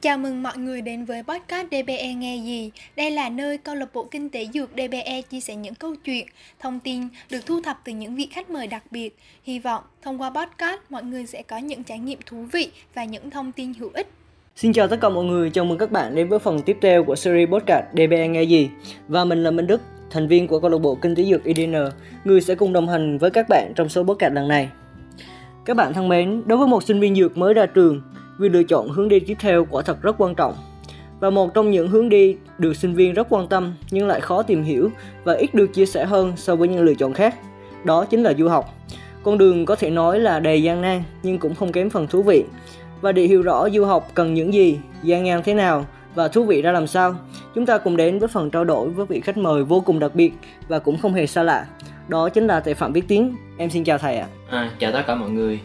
Chào mừng mọi người đến với podcast DBE Nghe Gì. Đây là nơi câu lạc bộ kinh tế dược DBE chia sẻ những câu chuyện, thông tin được thu thập từ những vị khách mời đặc biệt. Hy vọng thông qua podcast mọi người sẽ có những trải nghiệm thú vị và những thông tin hữu ích. Xin chào tất cả mọi người, chào mừng các bạn đến với phần tiếp theo của series podcast DBE Nghe Gì. Và mình là Minh Đức, thành viên của câu lạc bộ kinh tế dược IDN, người sẽ cùng đồng hành với các bạn trong số podcast lần này. Các bạn thân mến, đối với một sinh viên dược mới ra trường, việc lựa chọn hướng đi tiếp theo quả thật rất quan trọng. Và một trong những hướng đi được sinh viên rất quan tâm nhưng lại khó tìm hiểu và ít được chia sẻ hơn so với những lựa chọn khác. Đó chính là du học. Con đường có thể nói là đầy gian nan nhưng cũng không kém phần thú vị. Và để hiểu rõ du học cần những gì, gian nan thế nào và thú vị ra làm sao, chúng ta cùng đến với phần trao đổi với vị khách mời vô cùng đặc biệt và cũng không hề xa lạ. Đó chính là thầy Phạm Viết Tiến. Em xin chào thầy ạ. À, chào tất cả mọi người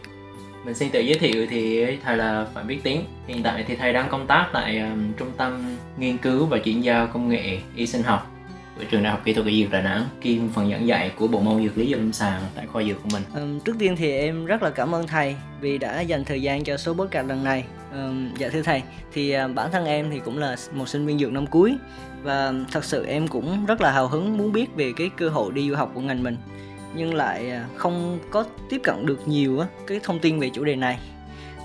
mình xin tự giới thiệu thì thầy là Phạm Viết Tiến hiện tại thì thầy đang công tác tại um, trung tâm nghiên cứu và chuyển giao công nghệ y sinh học của trường đại học kỹ thuật y dược Đà Nẵng kiêm phần giảng dạy của bộ môn dược lý và lâm sàng tại khoa dược của mình. Um, trước tiên thì em rất là cảm ơn thầy vì đã dành thời gian cho số podcast lần này. Um, dạ thưa thầy, thì uh, bản thân em thì cũng là một sinh viên dược năm cuối và thật sự em cũng rất là hào hứng muốn biết về cái cơ hội đi du học của ngành mình nhưng lại à, không có tiếp cận được nhiều á, cái thông tin về chủ đề này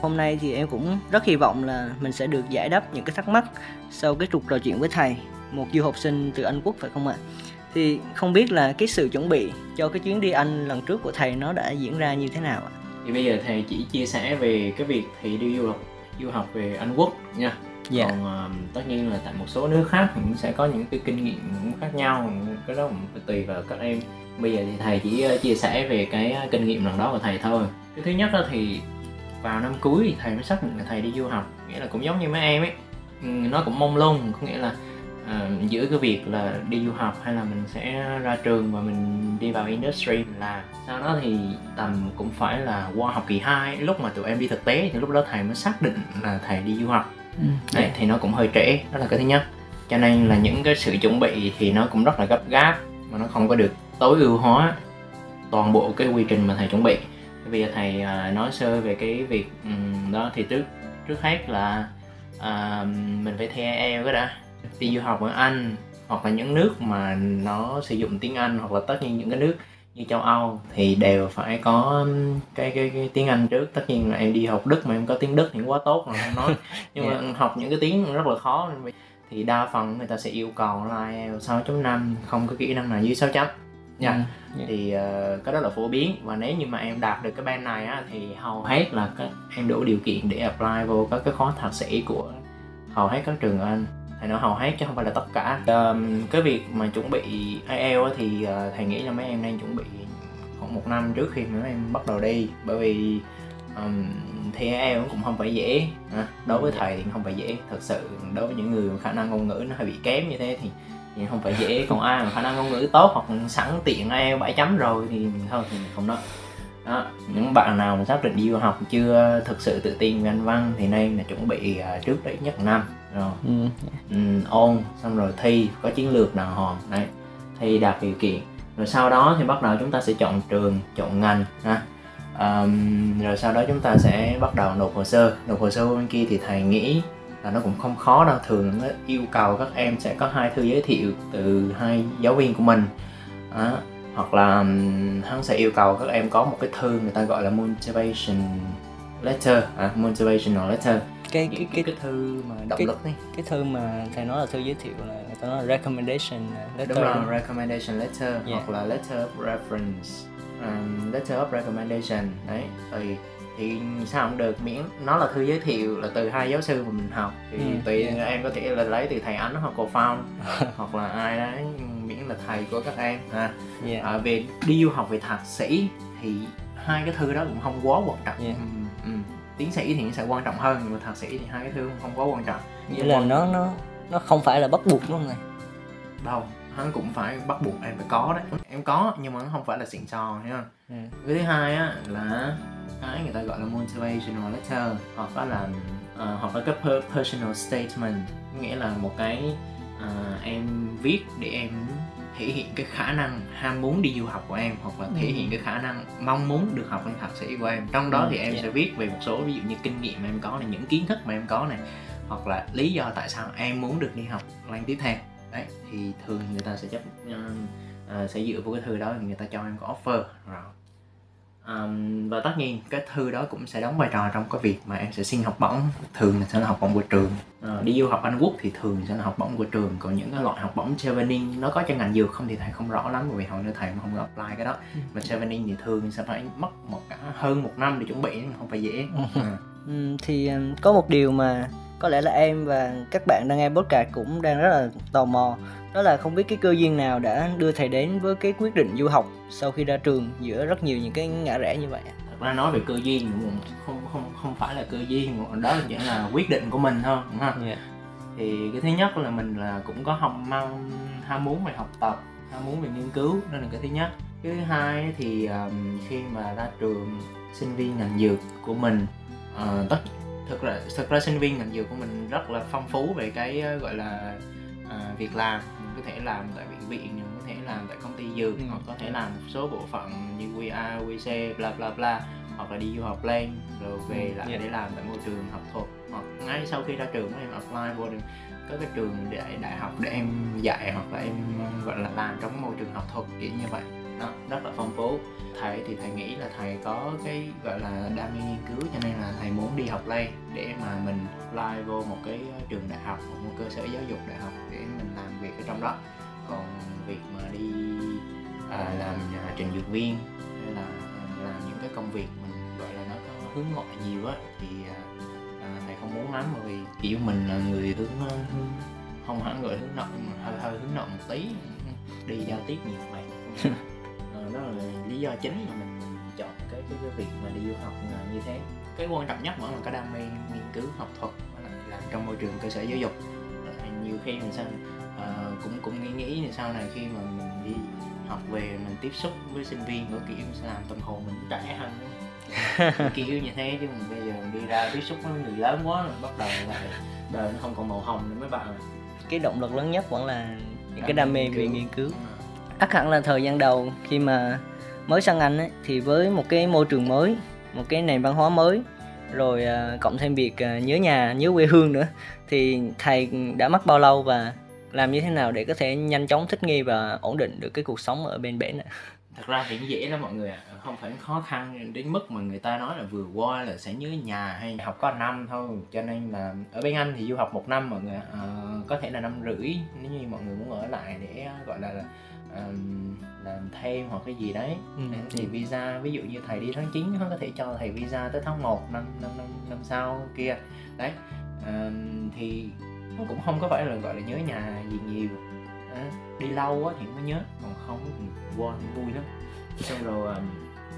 hôm nay thì em cũng rất hy vọng là mình sẽ được giải đáp những cái thắc mắc sau cái trục trò chuyện với thầy một du học sinh từ Anh Quốc phải không ạ? Thì không biết là cái sự chuẩn bị cho cái chuyến đi Anh lần trước của thầy nó đã diễn ra như thế nào ạ? Thì bây giờ thầy chỉ chia sẻ về cái việc thầy đi du học du học về Anh Quốc nha. Dạ. Còn uh, tất nhiên là tại một số nước khác cũng sẽ có những cái kinh nghiệm cũng khác nhau, cái đó cũng tùy vào các em bây giờ thì thầy chỉ ờ, chia sẻ về cái ờ, kinh nghiệm lần đó của thầy thôi. Cái thứ nhất đó thì vào năm cuối thì thầy mới xác định là thầy đi du học nghĩa là cũng giống như mấy em ấy. Nó cũng mông lung có nghĩa là uh, giữa cái việc là đi du học hay là mình sẽ ra trường và mình đi vào industry mình làm. Sau đó thì tầm cũng phải là qua học kỳ 2 lúc mà tụi em đi thực tế thì lúc đó thầy mới xác định là thầy đi du học. Ừ. Đấy, thì nó cũng hơi trễ đó là cái thứ nhất. Cho nên là những cái sự chuẩn bị thì nó cũng rất là gấp gáp mà nó không có được tối ưu hóa toàn bộ cái quy trình mà thầy chuẩn bị. Bây giờ thầy uh, nói sơ về cái việc um, đó thì trước trước hết là uh, mình phải thi IELTS cái đã. Đi du học ở Anh hoặc là những nước mà nó sử dụng tiếng Anh hoặc là tất nhiên những cái nước như châu Âu thì đều phải có cái cái, cái tiếng Anh trước. Tất nhiên là em đi học Đức mà em có tiếng Đức thì quá tốt rồi không nói. Nhưng yeah. mà dạ. học những cái tiếng rất là khó. Thì đa phần người ta sẽ yêu cầu là IELTS 6.5 không có kỹ năng nào dưới 6 chấm nha. Yeah. Ừ, yeah. thì uh, cái đó là phổ biến. Và nếu như mà em đạt được cái band này á thì hầu hết là các em đủ điều kiện để apply vô các cái khóa thạc sĩ của hầu hết các trường ở anh. Thì nó hầu hết chứ không phải là tất cả. Um, cái việc mà chuẩn bị IELTS thì uh, thầy nghĩ là mấy em nên chuẩn bị khoảng một năm trước khi mà mấy em bắt đầu đi. Bởi vì um, thi IELTS cũng không phải dễ. À, đối với thầy thì không phải dễ. Thật sự đối với những người khả năng ngôn ngữ nó hơi bị kém như thế thì thì không phải dễ còn ai mà khả năng ngôn ngữ tốt hoặc sẵn tiện IELTS 7 chấm rồi thì thôi thì không nói. Đó những bạn nào mà xác định đi du học chưa thực sự tự tin về anh văn thì nên là chuẩn bị uh, trước đấy nhất năm. Rồi. Ừ. um, ôn xong rồi thi có chiến lược đàng hoàng. Đấy thi đạt điều kiện. Rồi sau đó thì bắt đầu chúng ta sẽ chọn trường chọn ngành ha. Um, rồi sau đó chúng ta sẽ bắt đầu nộp hồ sơ. Nộp hồ sơ bên kia thì thầy nghĩ là nó cũng không khó đâu. Thường nó yêu cầu các em sẽ có hai thư giới thiệu từ hai giáo viên của mình. Đó. hoặc là hắn sẽ yêu cầu các em có một cái thư người ta gọi là motivation letter à, motivational letter. Cái cái, cái, cái thư mà động cái, lực đi cái thư mà thầy nói là thư giới thiệu là người ta nói là recommendation letter đúng rồi recommendation letter yeah. hoặc là letter of reference um, letter of recommendation. Đấy thì thì sao cũng được miễn nó là thư giới thiệu là từ hai giáo sư mà mình học thì ừ, tùy yeah. em có thể là lấy từ thầy ánh hoặc cô phong hoặc là ai đấy miễn là thầy của các em à, yeah. à, về đi du học về thạc sĩ thì hai cái thư đó cũng không quá quan trọng yeah. ừ, ừ. tiến sĩ thì sẽ quan trọng hơn nhưng mà thạc sĩ thì hai cái thư cũng không quá quan trọng nghĩa là nó nó nó không phải là bắt buộc đúng không này đâu hắn cũng phải bắt buộc em phải có đấy em có nhưng mà nó không phải là xịn sò hiểu không ừ. cái thứ hai á là cái người ta gọi là motivational letter hoặc là uh, hoặc là cái personal statement nghĩa là một cái uh, em viết để em thể hiện cái khả năng ham muốn đi du học của em hoặc là thể ừ. hiện cái khả năng mong muốn được học lên thạc sĩ của em trong đó ừ, thì em yeah. sẽ viết về một số ví dụ như kinh nghiệm mà em có này những kiến thức mà em có này hoặc là lý do tại sao em muốn được đi học lan tiếp theo đấy thì thường người ta sẽ chấp uh, uh, sẽ dựa vào cái thư đó thì người ta cho em có offer rồi um, và tất nhiên cái thư đó cũng sẽ đóng vai trò trong cái việc mà em sẽ xin học bổng thường là sẽ là học bổng của trường uh, đi du học Anh Quốc thì thường sẽ là học bổng của trường còn những cái loại học bổng Chevening nó có cho ngành dược không thì thầy không rõ lắm bởi vì hồi nữa thầy không có apply cái đó ừ. mà Chevening thì thường sẽ phải mất một cả hơn một năm để chuẩn bị không phải dễ ừ. thì có một điều mà có lẽ là em và các bạn đang nghe podcast cũng đang rất là tò mò. Đó là không biết cái cơ duyên nào đã đưa thầy đến với cái quyết định du học sau khi ra trường giữa rất nhiều những cái ngã rẽ như vậy thật ra nói về cơ duyên không không không phải là cơ duyên đó chỉ là quyết định của mình thôi không? Yeah. thì cái thứ nhất là mình là cũng có học mang ham muốn về học tập ham muốn về nghiên cứu đó là cái thứ nhất. Cái thứ hai thì um, khi mà ra trường sinh viên ngành dược của mình uh, tất thực ra thực ra sinh viên ngành dược của mình rất là phong phú về cái uh, gọi là uh, việc làm có thể làm tại bệnh viện nhưng có thể làm tại công ty dược ừ. hoặc có thể làm một số bộ phận như QA, QC, bla bla bla hoặc là đi du học lên rồi về ừ, lại yeah. để làm tại môi trường học thuật hoặc ngay sau khi ra trường em apply vô được có cái trường đại đại học để em dạy hoặc là em gọi là làm trong môi trường học thuật kiểu như vậy đó rất là phong phú. Thầy thì thầy nghĩ là thầy có cái gọi là đam mê nghiên cứu cho nên là thầy muốn đi học lên để mà mình apply vô một cái trường đại học một cơ sở giáo dục đại học để mình làm việc ở trong đó. Còn việc mà đi à, làm à, trình dược viên hay là làm những cái công việc mình gọi là nó có hướng ngoại nhiều á thì à, à thầy không muốn lắm bởi vì kiểu mình là người hướng à, không hẳn gọi hướng nội mà hơi hơi hướng nội một tí đi giao tiếp nhiều vậy. đó là lý do chính mà mình chọn cái cái, cái việc mà đi du học như thế. Cái quan trọng nhất vẫn là cái đam mê nghiên cứu học thuật là làm trong môi trường cơ sở giáo dục. Nhiều khi mình sao uh, cũng cũng nghĩ nghĩ là sau này khi mà mình đi học về mình tiếp xúc với sinh viên của kiểu sẽ làm tâm hồn mình trẻ hơn kiểu như thế chứ mình bây giờ mình đi ra tiếp xúc với người lớn quá rồi bắt đầu lại đời nó không còn màu hồng nữa mấy bạn cái động lực lớn nhất vẫn là những cái đam mê về nghiên cứu ắt hẳn là thời gian đầu khi mà mới sang Anh ấy, thì với một cái môi trường mới một cái nền văn hóa mới rồi à, cộng thêm việc à, nhớ nhà nhớ quê hương nữa thì thầy đã mất bao lâu và làm như thế nào để có thể nhanh chóng thích nghi và ổn định được cái cuộc sống ở bên bển ạ? Thật ra thì dễ lắm mọi người ạ. Không phải khó khăn đến mức mà người ta nói là vừa qua là sẽ nhớ nhà hay học có năm thôi. Cho nên là ở bên anh thì du học một năm mọi người à, có thể là năm rưỡi nếu như mọi người muốn ở lại để gọi là, là um, làm thêm hoặc cái gì đấy. Ừ. thì visa ví dụ như thầy đi tháng 9 nó có thể cho thầy visa tới tháng 1 năm năm năm, năm sau kia. Đấy. Um, thì nó cũng không có phải là gọi là nhớ nhà gì nhiều. À, đi lâu quá thì mới nhớ không thì vui lắm xong rồi um,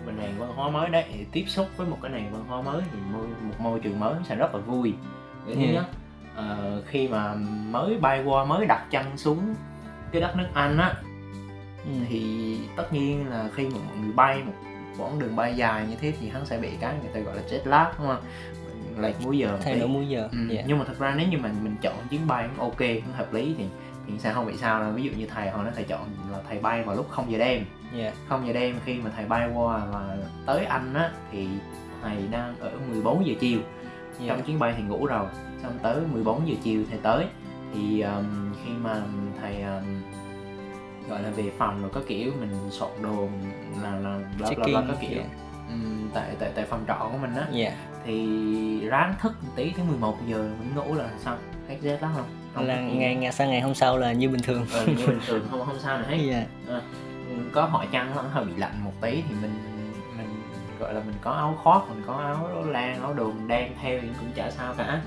mình nền văn hóa mới đấy thì tiếp xúc với một cái nền văn hóa mới thì môi, một môi trường mới sẽ rất là vui cái thứ nhất uh, khi mà mới bay qua mới đặt chân xuống cái đất nước anh á ừ. thì tất nhiên là khi mà mọi người bay một quãng đường bay dài như thế thì hắn sẽ bị cái người ta gọi là jet lag đúng không lệch múi giờ thay đổi múi giờ ừ. yeah. Dạ. nhưng mà thật ra nếu như mình mình chọn chuyến bay ok nó hợp lý thì thì sẽ không bị sao đâu. Ví dụ như thầy hồi nó thầy chọn là thầy bay vào lúc không giờ đêm. Yeah. Không giờ đêm khi mà thầy bay qua và tới anh á thì thầy đang ở 14 giờ chiều. Yeah. trong chuyến bay thì ngủ rồi. Xong tới 14 giờ chiều thầy tới. Thì um, khi mà thầy um, gọi là về phòng rồi có kiểu mình soạn đồ là là bla bla bla có kiểu. yeah. um, tại tại tại phòng trọ của mình á. Yeah. thì ráng thức một tí tới 11 giờ mình ngủ là xong. Hết rét lắm không, không là ngày ngày sang ngày hôm sau là như bình thường. Ừ, như bình thường không không sao nữa hết. Yeah. à, có hỏi chăng nó hơi bị lạnh một tí thì mình mình gọi là mình có áo khoác mình có áo lan áo đồ mình đen theo thì cũng chả sao cả.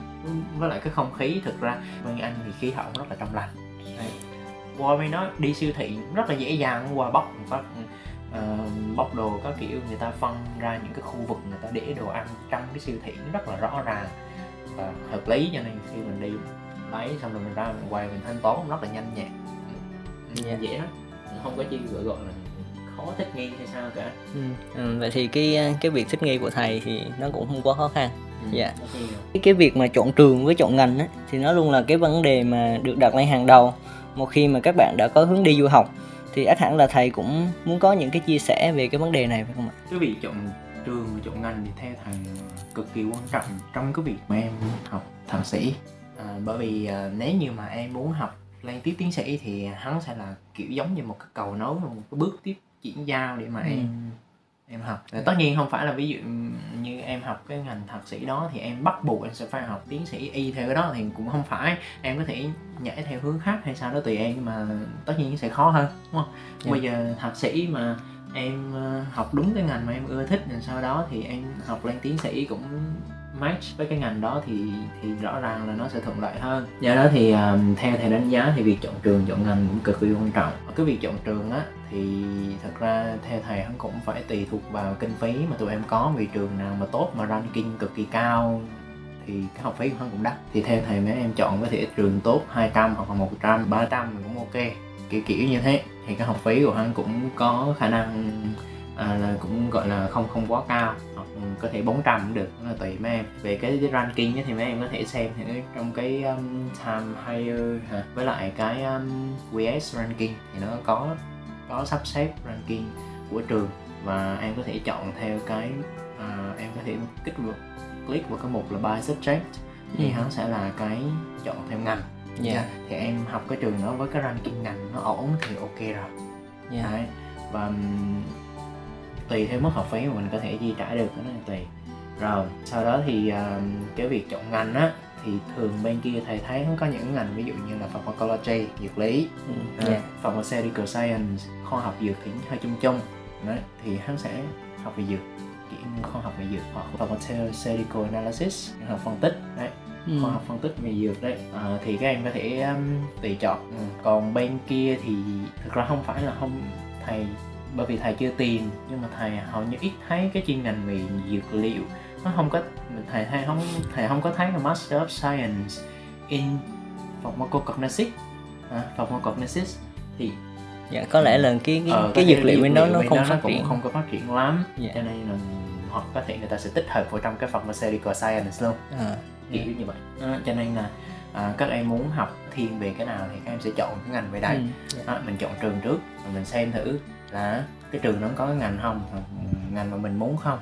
Với lại cái không khí thực ra bên anh thì khí hậu rất là trong lành. Đấy. Qua bên nó đi siêu thị rất là dễ dàng qua bóc phát uh, bóc đồ có kiểu người ta phân ra những cái khu vực người ta để đồ ăn trong cái siêu thị nó rất là rõ ràng và hợp lý cho nên khi mình đi lấy xong rồi mình ra mình quay mình thanh toán rất là nhanh nhẹn yeah. dễ lắm. Không có chi gọi gọi là khó thích nghi hay sao cả. Ừ. Ừ, vậy thì cái cái việc thích nghi của thầy thì nó cũng không quá khó khăn. Ừ, dạ. cái, cái việc mà chọn trường với chọn ngành á, thì nó luôn là cái vấn đề mà được đặt lên hàng đầu. Một khi mà các bạn đã có hướng đi du học thì ắt hẳn là thầy cũng muốn có những cái chia sẻ về cái vấn đề này phải không ạ? Cái việc chọn trường chọn ngành thì theo thầy cực kỳ quan trọng trong cái việc mà em học thạc sĩ à, bởi vì à, nếu như mà em muốn học lên tiếp tiến sĩ thì hắn sẽ là kiểu giống như một cái cầu nối một cái bước tiếp chuyển giao để mà Ừ. em em học Và tất nhiên không phải là ví dụ như em học cái ngành thạc sĩ đó thì em bắt buộc em sẽ phải học tiến sĩ y theo cái đó thì cũng không phải em có thể nhảy theo hướng khác hay sao đó tùy em nhưng mà tất nhiên sẽ khó hơn đúng không Dạ. bây giờ thạc sĩ mà em ờ, học đúng cái ngành mà em ưa thích rồi sau đó thì em học lên tiến sĩ cũng match với cái ngành đó thì thì rõ ràng là nó sẽ thuận lợi hơn. Do đó thì um, theo thầy đánh giá thì việc chọn trường chọn ngành cũng cực kỳ quan trọng. Cái việc chọn trường á thì thật ra theo thầy hắn cũng phải tùy thuộc vào kinh phí mà tụi em có. Vì trường nào mà tốt mà ranking cực kỳ cao thì cái học phí của hắn cũng đắt. Thì theo thầy mấy em chọn có thể trường tốt 200 hoặc là 100, 300 cũng ok. Kiểu kiểu như thế. Thì cái học phí của hắn cũng có khả năng à, là cũng gọi là không không quá cao hoặc có thể 400 cũng được là tùy mấy em về cái, cái ranking ấy, thì mấy em có thể xem thử trong cái um, time hire hả với lại cái um, QS ranking thì nó có có sắp xếp ranking của trường và em có thể chọn theo cái à, em có thể kích vào click vào cái mục là by subject thì Ừ. hắn sẽ là cái chọn theo ngành Dạ. thì em học cái trường đó với cái ranking ngành nó ổn thì ok rồi Dạ. Đấy. và ừm, tùy theo mức học phí mà mình có thể chi trả được đó là tùy rồi sau đó thì ừm, cái việc chọn ngành á thì thường bên kia thầy thấy nó có những ngành ví dụ như là pharmacology dược lý Ừ. Dạ. pharmaceutical science khoa học dược thì hơi chung chung Đấy, thì hắn sẽ học về dược như khoa học về dược hoặc pharmaceutical analysis học phân tích đấy Ừ. khoa học phân tích về dược đấy à, thì các em có thể um, tùy chọn ừ. còn bên kia thì thực ra không phải là không thầy bởi vì thầy chưa tìm nhưng mà thầy hầu như ít thấy cái chuyên ngành về dược liệu nó không có thầy thầy không thầy không có thấy là Master of Science in Pharmacognostic à, Pharmacognosis thì Dạ, có lẽ là cái cái, ờ, cái có dược liệu bên đó nó không phát triển. không có phát triển lắm Dạ. cho nên là hoặc có thể người ta sẽ tích hợp vào trong cái pharmaceutical science luôn À, kiểu như vậy Đó, cho nên là à, các em muốn học thiên về cái nào thì các em sẽ chọn cái ngành về đây ừ. Dạ. Đó, mình chọn trường trước rồi mình xem thử là cái trường nó có cái ngành không hoặc ngành mà mình muốn không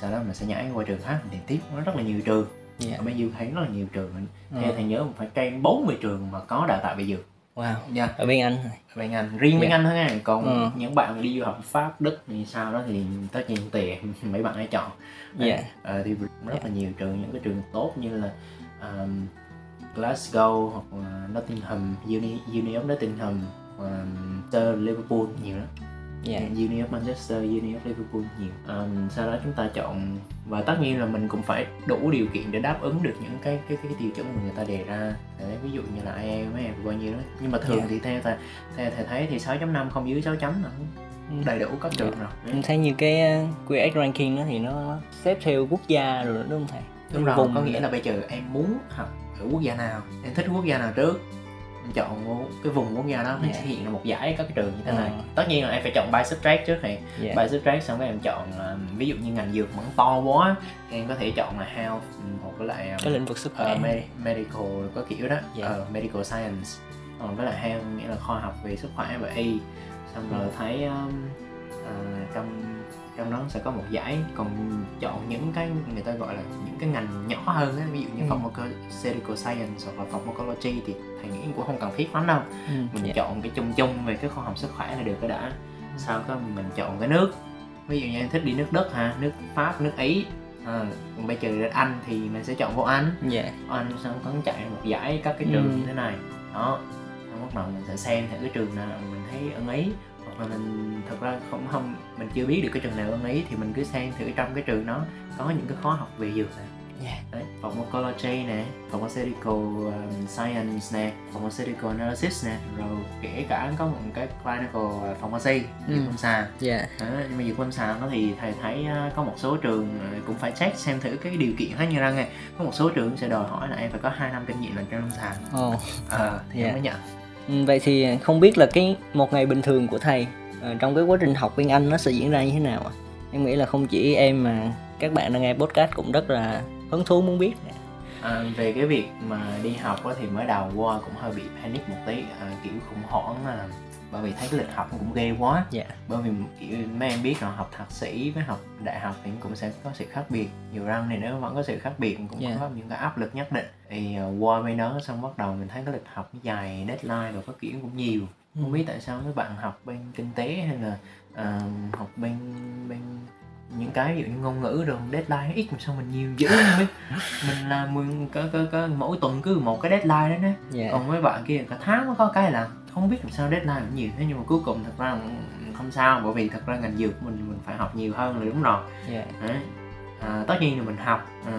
sau đó mình sẽ nhảy qua trường khác mình tìm tiếp nó rất là nhiều trường Dạ. ở bên Dương thấy rất là nhiều trường Ờ. theo thầy nhớ cũng phải trên 40 trường mà có đào tạo về dược Wow. nha Ở bên Anh. về ngành riêng bên Dạ. Anh thôi nha còn Ừ. những bạn đi du học Pháp Đức thì sao đó thì tất nhiên tùy mấy bạn ấy chọn Dạ. Ờ, thì rất Dạ. là nhiều trường những cái trường tốt như là um, Glasgow hoặc là Nottingham Uni, Uni of Nottingham um, Manchester Liverpool nhiều lắm Dạ. Uni of Manchester Uni of Liverpool nhiều um, sau đó chúng ta chọn và tất nhiên là mình cũng phải đủ điều kiện để đáp ứng được những cái cái cái, tiêu chuẩn mà người ta đề ra Đấy, ví dụ như là IELTS mấy em bao nhiêu đó nhưng mà thường Dạ. thì theo thầy theo thầy thấy thì 6.5 không dưới 6 chấm là Ừ. đầy đủ cấp trường rồi Em thấy như cái uh, QS ranking đó thì nó xếp theo quốc gia rồi đúng không thầy? đúng rồi Vùng có nghĩa là bây giờ em muốn học ở quốc gia nào em thích quốc gia nào trước em chọn cái vùng quốc gia đó nó Dạ. sẽ hiện ra một giải các cái trường như thế này Ờ. tất nhiên là em phải chọn by subtract trước thì Dạ. by subtract xong rồi em chọn ờ, ví dụ như ngành dược vẫn to quá thì em có thể chọn là health ừ, hoặc lại ờ, Cái lĩnh vực sức khỏe. ờ, med- medical có kiểu đó Dạ. Ờ, medical science còn với lại health nghĩa là khoa học về sức khỏe và y xong rồi thấy um, ờ, trong trong đó sẽ có một giải còn chọn những cái người ta gọi là những cái ngành nhỏ hơn á ví dụ như Ừ. pharmaceutical science hoặc là pharmacology thì thầy nghĩ cũng không cần thiết lắm đâu Ừ. mình Dạ. chọn cái chung chung về cái khoa học sức khỏe là được cái đã sau đó mình chọn cái nước ví dụ như em thích đi nước đất ha nước pháp nước ý à, còn bây giờ đến anh thì mình sẽ chọn vô anh Dạ. anh xong có chạy một giải các cái trường Ừ. như thế này đó xong bắt đầu mình sẽ xem thử cái trường nào mình thấy ưng ý là mình thật ra không không mình chưa biết được cái trường nào ưng ý thì mình cứ xem thử trong cái trường đó có những cái khóa học về dược nè Dạ. đấy pharmacology nè pharmaceutical um, science nè pharmaceutical analysis nè rồi kể cả có một cái clinical pharmacy Ừ. dược lâm sàng Dạ. đó, nhưng mà dược lâm sàng đó thì thầy thấy uh, có một số trường uh, cũng phải check xem thử cái điều kiện khác như ra nghe có một số trường sẽ đòi hỏi là em phải có 2 năm kinh nghiệm làm trong lâm sàng Ồ. ờ thì Dạ. em mới nhận Ừ, vậy thì không biết là cái một ngày bình thường của thầy ờ, trong cái quá trình học tiếng Anh nó sẽ diễn ra như thế nào ạ? Em nghĩ là không chỉ em mà các bạn đang nghe podcast cũng rất là hứng thú muốn biết à, về cái việc mà đi học á, thì mới đầu qua cũng hơi bị panic một tí. À, kiểu khủng hoảng là bởi vì thấy cái lịch học cũng ghê quá. Dạ. Bởi vì kiểu mấy em biết là học thạc sĩ với học đại học thì cũng sẽ có sự khác biệt. Nhiều răng thì nó vẫn có sự khác biệt cũng Dạ. có những cái áp lực nhất định. Thì uh, qua bên đó xong bắt đầu mình thấy cái lịch học dài deadline rồi có kiểu cũng nhiều. Ừ. không biết tại sao mấy bạn học bên kinh tế hay là ờ, học bên bên những cái ví dụ như ngôn ngữ rồi deadline ít mà sao mình nhiều dữ không biết mình làm mình có, có, có mỗi tuần cứ một cái deadline đó đó dạ. Còn mấy bạn kia cả tháng mới có cái là không biết làm sao deadline cũng nhiều thế nhưng mà cuối cùng thật ra không sao bởi vì thật ra ngành dược mình mình phải học nhiều hơn là đúng rồi. Dạ. Đấy. À, tất nhiên là mình học à,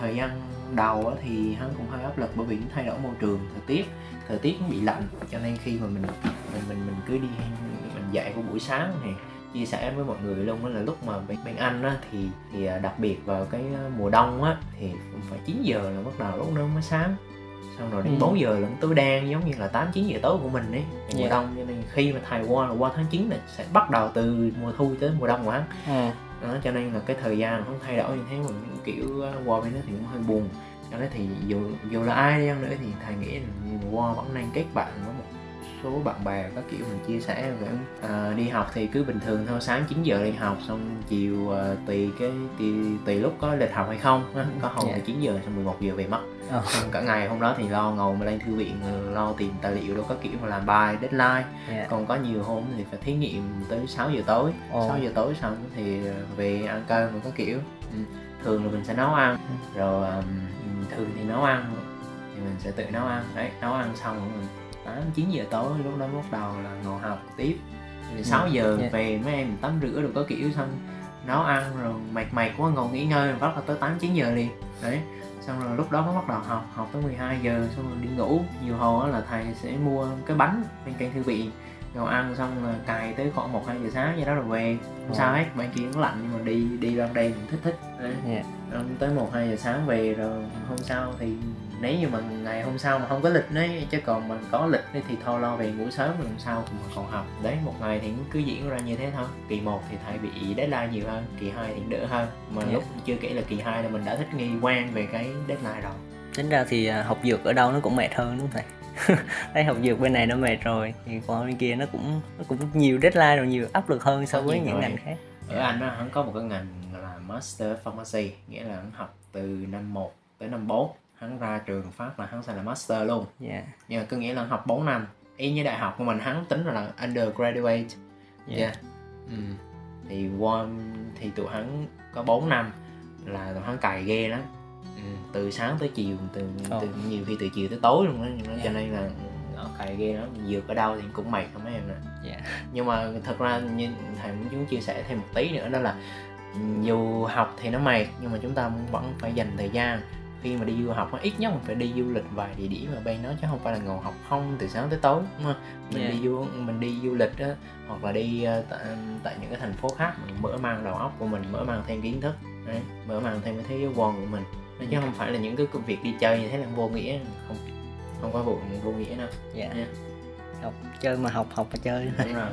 thời gian đầu thì hắn cũng hơi áp lực bởi vì thay đổi môi trường thời tiết thời tiết cũng bị lạnh cho nên khi mà mình mình mình mình cứ đi mình dạy vào buổi sáng thì chia sẻ với mọi người luôn đó là lúc mà bên, bên anh á, thì thì à, đặc biệt vào cái mùa đông á thì cũng phải 9 giờ là bắt đầu lúc nó mới sáng xong rồi đến Ừ. 4 giờ là tối đen giống như là 8 9 giờ tối của mình ấy mùa Dạ. đông cho nên khi mà thầy qua là qua tháng 9 là sẽ bắt đầu từ mùa thu tới mùa đông của hắn ừ. đó, cho nên là cái thời gian nó không thay đổi như thế mình kiểu uh, qua bên đó thì cũng hơi buồn cho nên thì dù dù là ai đi nữa thì thầy nghĩ là qua vẫn nên kết bạn với một số bạn bè các kiểu mình chia sẻ về à, đi học thì cứ bình thường thôi sáng 9 giờ đi học xong chiều à, tùy cái tùy, tùy lúc có lịch học hay không. Có hôm Dạ. thì 9 giờ xong 11 giờ về mất. Xong cả ngày hôm đó thì lo ngồi mà lên thư viện lo tìm tài liệu đâu có kiểu mà làm bài deadline. Dạ. Còn có nhiều hôm thì phải thí nghiệm tới 6 giờ tối. Ồ. 6 giờ tối xong thì về ăn cơm rồi có kiểu. Ừ. thường là mình sẽ nấu ăn. Rồi um, thường thì nấu ăn. Thì mình sẽ tự nấu ăn. Đấy nấu ăn xong rồi mình 8 9 giờ tối lúc đó bắt đầu là ngồi học tiếp thì 6 giờ Dạ. về mấy em tắm rửa rồi có kiểu xong nấu ăn rồi mệt mệt quá ngồi nghỉ ngơi rồi bắt là tới 8 9 giờ liền đấy xong rồi lúc đó mới bắt đầu học học tới 12 giờ xong rồi đi ngủ nhiều hồi á là thầy sẽ mua cái bánh bên kênh thư viện rồi ăn xong là cài tới khoảng một hai giờ sáng vậy đó rồi về không Ồ. sao hết bên kia nó lạnh nhưng mà đi đi ra đây mình thích thích đấy. dạ Rồi tới một hai giờ sáng về rồi hôm sau thì nếu như mà ngày hôm sau mà không có lịch đấy chứ còn mà có lịch thì thôi lo về ngủ sớm rồi hôm sau mà còn học. Đấy một ngày thì cứ diễn ra như thế thôi. Kỳ 1 thì thầy bị deadline nhiều hơn kỳ 2 thì đỡ hơn. Mà Dạ. lúc chưa kể là kỳ 2 là mình đã thích nghi quen về cái deadline rồi. Tính ra thì à, học dược ở đâu nó cũng mệt hơn đúng không thầy? Thấy học dược bên này nó mệt rồi thì qua bên kia nó cũng nó cũng nhiều deadline rồi nhiều áp lực hơn so với những rồi. ngành khác. Ở Anh á hắn có một cái ngành là Master Pharmacy nghĩa là hắn học từ năm 1 tới năm 4 hắn ra trường phát là hắn sẽ là Master luôn dạ nhưng mà có nghĩa là học 4 năm y như đại học của mình hắn tính là undergraduate dạ yeah. ừ. thì qua thì tụi hắn có 4 năm là tụi hắn cày ghê lắm ừ. từ sáng tới chiều từ, Ồ. từ nhiều khi từ chiều tới tối luôn đó cho Dạ. nên là ở cày ghê lắm dược ở đâu thì cũng mệt không mấy em nè dạ nhưng mà thật ra như thầy muốn chúng chia sẻ thêm một tí nữa đó là dù học thì nó mệt nhưng mà chúng ta vẫn phải dành thời gian khi mà đi du học ít nhất mình phải đi du lịch vài địa điểm ở bên đó chứ không phải là ngồi học không từ sáng tới tối đúng không? mình Dạ. đi du mình đi du lịch á hoặc là đi ờ, tại, tại những cái thành phố khác mình mở mang đầu óc của mình mở mang thêm kiến thức đấy, mở mang thêm cái thế giới quan của mình Đấy, chứ không phải là những cái công việc đi chơi như thế là vô nghĩa không không có vụ vô nghĩa đâu dạ Dạ. học chơi mà học học mà chơi đúng rồi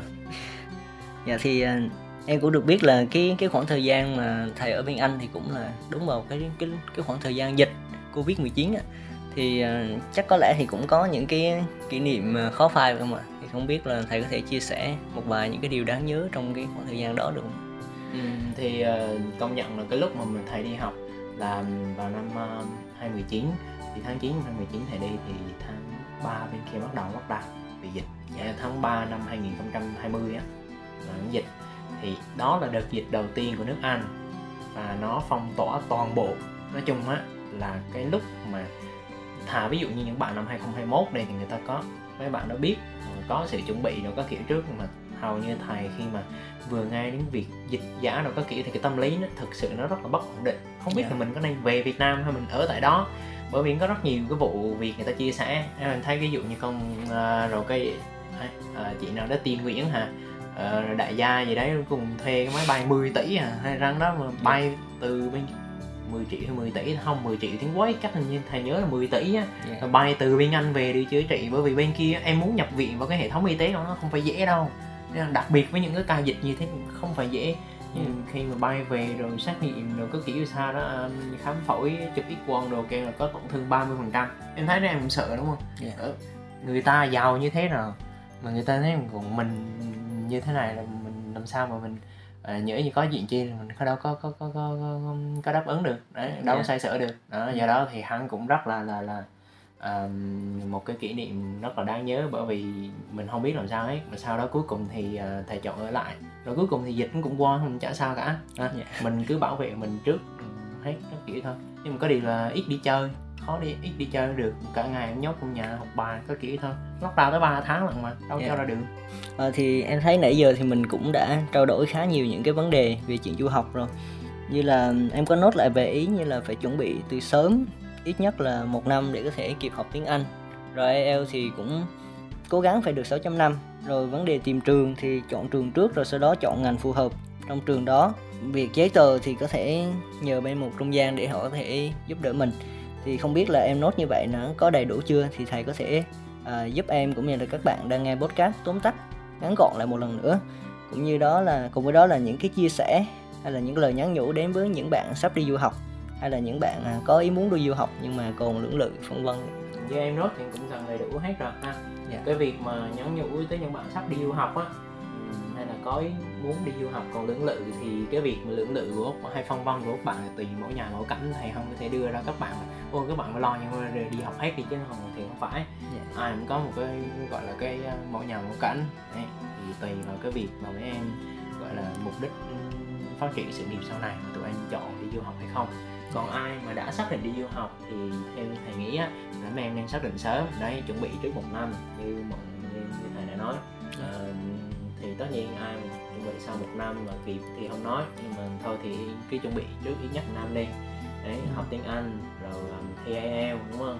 dạ thì à, em cũng được biết là cái cái khoảng thời gian mà thầy ở bên Anh thì cũng là đúng vào cái cái cái khoảng thời gian dịch Covid 19 á. Thì uh, chắc có lẽ thì cũng có những cái kỷ niệm à, khó phai phải không ạ? Thì không biết là thầy có thể chia sẻ một vài những cái điều đáng nhớ trong cái khoảng thời gian đó được không? Ừ, thì uh, công nhận là cái lúc mà mình thầy đi học là vào năm uh, 2019 thì tháng 9 năm 2019 thầy đi thì tháng 3 bên kia bắt đầu bắt đầu vì dịch. Dạ, tháng 3 năm 2020 á là dịch thì đó là đợt dịch đầu tiên của nước Anh. Và nó phong tỏa toàn bộ. Nói chung á là cái lúc mà thà ví dụ như những bạn năm 2021 đây thì người ta có mấy bạn đã biết ờ, có sự chuẩn bị rồi có kiểu trước mà hầu như thầy khi mà vừa nghe đến việc dịch giả rồi các kiểu thì cái tâm lý nó thực sự nó rất là bất ổn định. Không biết Dạ. là mình có nên về Việt Nam hay mình ở tại đó bởi vì có rất nhiều cái vụ việc người ta chia sẻ. Em thấy ví dụ như con à, rồi cái à, chị nào đó tiên Nguyễn hả Ờ, đại gia gì đấy cùng thuê cái máy bay 10 tỷ à hay răng đó mà bay từ bên 10 triệu hay 10 tỷ không 10 triệu tiếng quấy chắc hình như thầy nhớ là 10 tỷ á dạ. rồi bay từ bên Anh về đi chữa trị bởi vì bên kia em muốn nhập viện vào cái hệ thống y tế đó nó không phải dễ đâu Nên đặc biệt với những cái ca dịch như thế không phải dễ nhưng Ừ. khi mà bay về rồi xét nghiệm rồi có kiểu sao đó um, khám phổi chụp x quang đồ kêu là có tổn thương 30 phần trăm em thấy đó em cũng sợ đúng không Dạ. Ờ, người ta giàu như thế rồi mà người ta thấy còn mình như thế này là mình làm sao mà mình à, nhỡ như có chuyện chi là mình có đâu có có có có, có, có đáp ứng được. Đấy đâu có Dạ. xoay sở được. Đó do đó thì hắn cũng rất là là là à, một cái kỷ niệm rất là đáng nhớ bởi vì mình không biết làm sao hết. Mà sau đó cuối cùng thì à, thầy chọn ở lại. Rồi cuối cùng thì dịch cũng qua mình chả sao cả. À, Dạ. mình cứ bảo vệ mình trước hết các kiểu thôi. Nhưng mà có điều là ít đi chơi khó đi ít đi chơi được. Cả ngày em nhốt trong nhà học bài có kiểu thôi. Lockdown tới 3 tháng lận mà đâu Dạ. cho ra được Ờ, thì em thấy nãy giờ thì mình cũng đã trao đổi khá nhiều những cái vấn đề về chuyện du học rồi. Như là em có nốt lại về ý như là phải chuẩn bị từ sớm ít nhất là một năm để có thể kịp học tiếng Anh. Rồi IELTS thì cũng cố gắng phải được 6 năm. Rồi vấn đề tìm trường thì chọn trường trước rồi sau đó chọn ngành phù hợp. Trong trường đó việc giấy tờ thì có thể nhờ bên một trung gian để họ có thể giúp đỡ mình thì không biết là em nốt như vậy nó có đầy đủ chưa? Thì thầy có thể à, giúp em cũng như là các bạn đang nghe podcast tóm tắt ngắn gọn lại một lần nữa. Cũng như đó là cùng với đó là những cái chia sẻ hay là những lời nhắn nhủ đến với những bạn sắp đi du học hay là những bạn à, có ý muốn đi du học nhưng mà còn lưỡng lự phân vân. Như em nốt thì cũng gần đầy đủ hết rồi ha. Dạ. cái việc mà nhắn nhủ tới những bạn sắp đi du học á hay là có ý muốn đi du học. Còn lưỡng lự thì cái việc mà lưỡng lự của Úc hay phân vân của các bạn là tùy mỗi nhà mỗi cảnh thầy không có thể đưa ra các bạn. Là ô các bạn phải lo nhưng mà rồi đi học hết đi chứ không thì không phải. Dạ. ai cũng có một cái gọi là cái uh, mỗi nhà mỗi cảnh. Đấy, thì tùy vào cái việc mà mấy em gọi là mục đích ừm, phát triển sự nghiệp sau này mà tụi em chọn đi du học hay không. Còn ai mà đã xác định đi du học thì theo thầy nghĩ á là mấy em nên xác định sớm. Đấy chuẩn bị trước một năm như mọi như, như thầy đã nói. Ờ, thì tất nhiên ai mà chuẩn bị sau một năm mà kịp thì không nói. Nhưng mà thôi thì cứ chuẩn bị trước ít nhất một năm đi. Đấy học tiếng Anh rồi um, thi IELTS đúng không?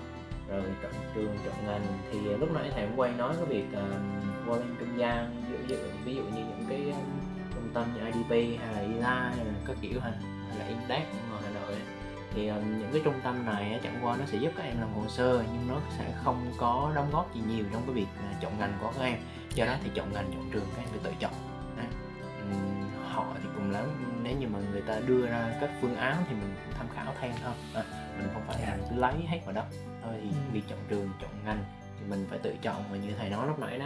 Rồi chọn trường chọn ngành. Thì lúc nãy thầy cũng quay nói cái việc um, qua bên trung gian ví dụ, ví dụ như những cái um, trung tâm như IDP hay là ILA hay là các kiểu hay, hay là Index ở ngoài Hà Nội. Thì um, những cái trung tâm này chẳng qua nó sẽ giúp các em làm hồ sơ nhưng nó sẽ không có đóng góp gì nhiều trong cái việc uh, chọn ngành của các em. Do đó thì chọn ngành chọn trường các em phải tự chọn. Họ thì cùng lắm nếu như mà người ta đưa ra các phương án thì mình tham khảo thêm thôi. À, mình không phải là cứ lấy hết vào đó. Thôi thì việc chọn trường chọn ngành thì mình phải tự chọn và như thầy nói lúc nãy đó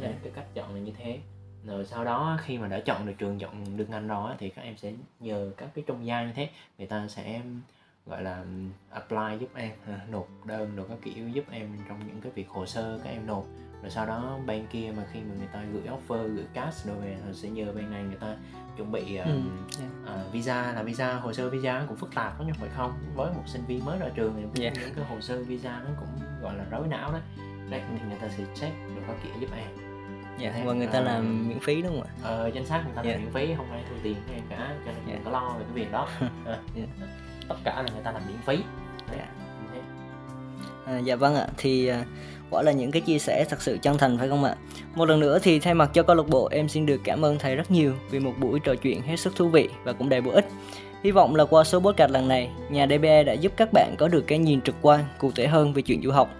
Đấy, cái cách chọn là như thế. Rồi sau đó khi mà đã chọn được trường chọn được ngành rồi thì các em sẽ nhờ các cái trung gian như thế người ta sẽ gọi là apply giúp em nộp đơn rồi các kiểu giúp em trong những cái việc hồ sơ các em nộp rồi sau đó bên kia mà khi mà người ta gửi offer gửi cash rồi rồi sẽ nhờ bên này người ta chuẩn bị uh, Ừ, dạ. à, visa là visa hồ sơ visa cũng phức tạp lắm phải không với một sinh viên mới ra trường thì Dạ. những cái hồ sơ visa nó cũng gọi là rối não đấy đây thì người ta sẽ check được các kiểu giúp em dạ Thế, và người ta ờ, làm miễn phí đúng không ạ ờ, danh sách người ta Dạ. làm miễn phí không ai thu tiền em cả cho nên Dạ. đừng có lo về cái việc đó à, Dạ. Tất cả là người ta làm miễn phí Đấy, Dạ. À, dạ vâng ạ, thì à, quả là những cái chia sẻ thật sự chân thành phải không ạ? Một lần nữa thì thay mặt cho câu lạc bộ em xin được cảm ơn thầy rất nhiều vì một buổi trò chuyện hết sức thú vị và cũng đầy bổ ích. Hy vọng là qua số podcast lần này, nhà DBE đã giúp các bạn có được cái nhìn trực quan, cụ thể hơn về chuyện du học.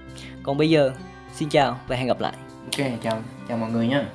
Còn bây giờ, xin chào và hẹn gặp lại. ok chào chào mọi người nha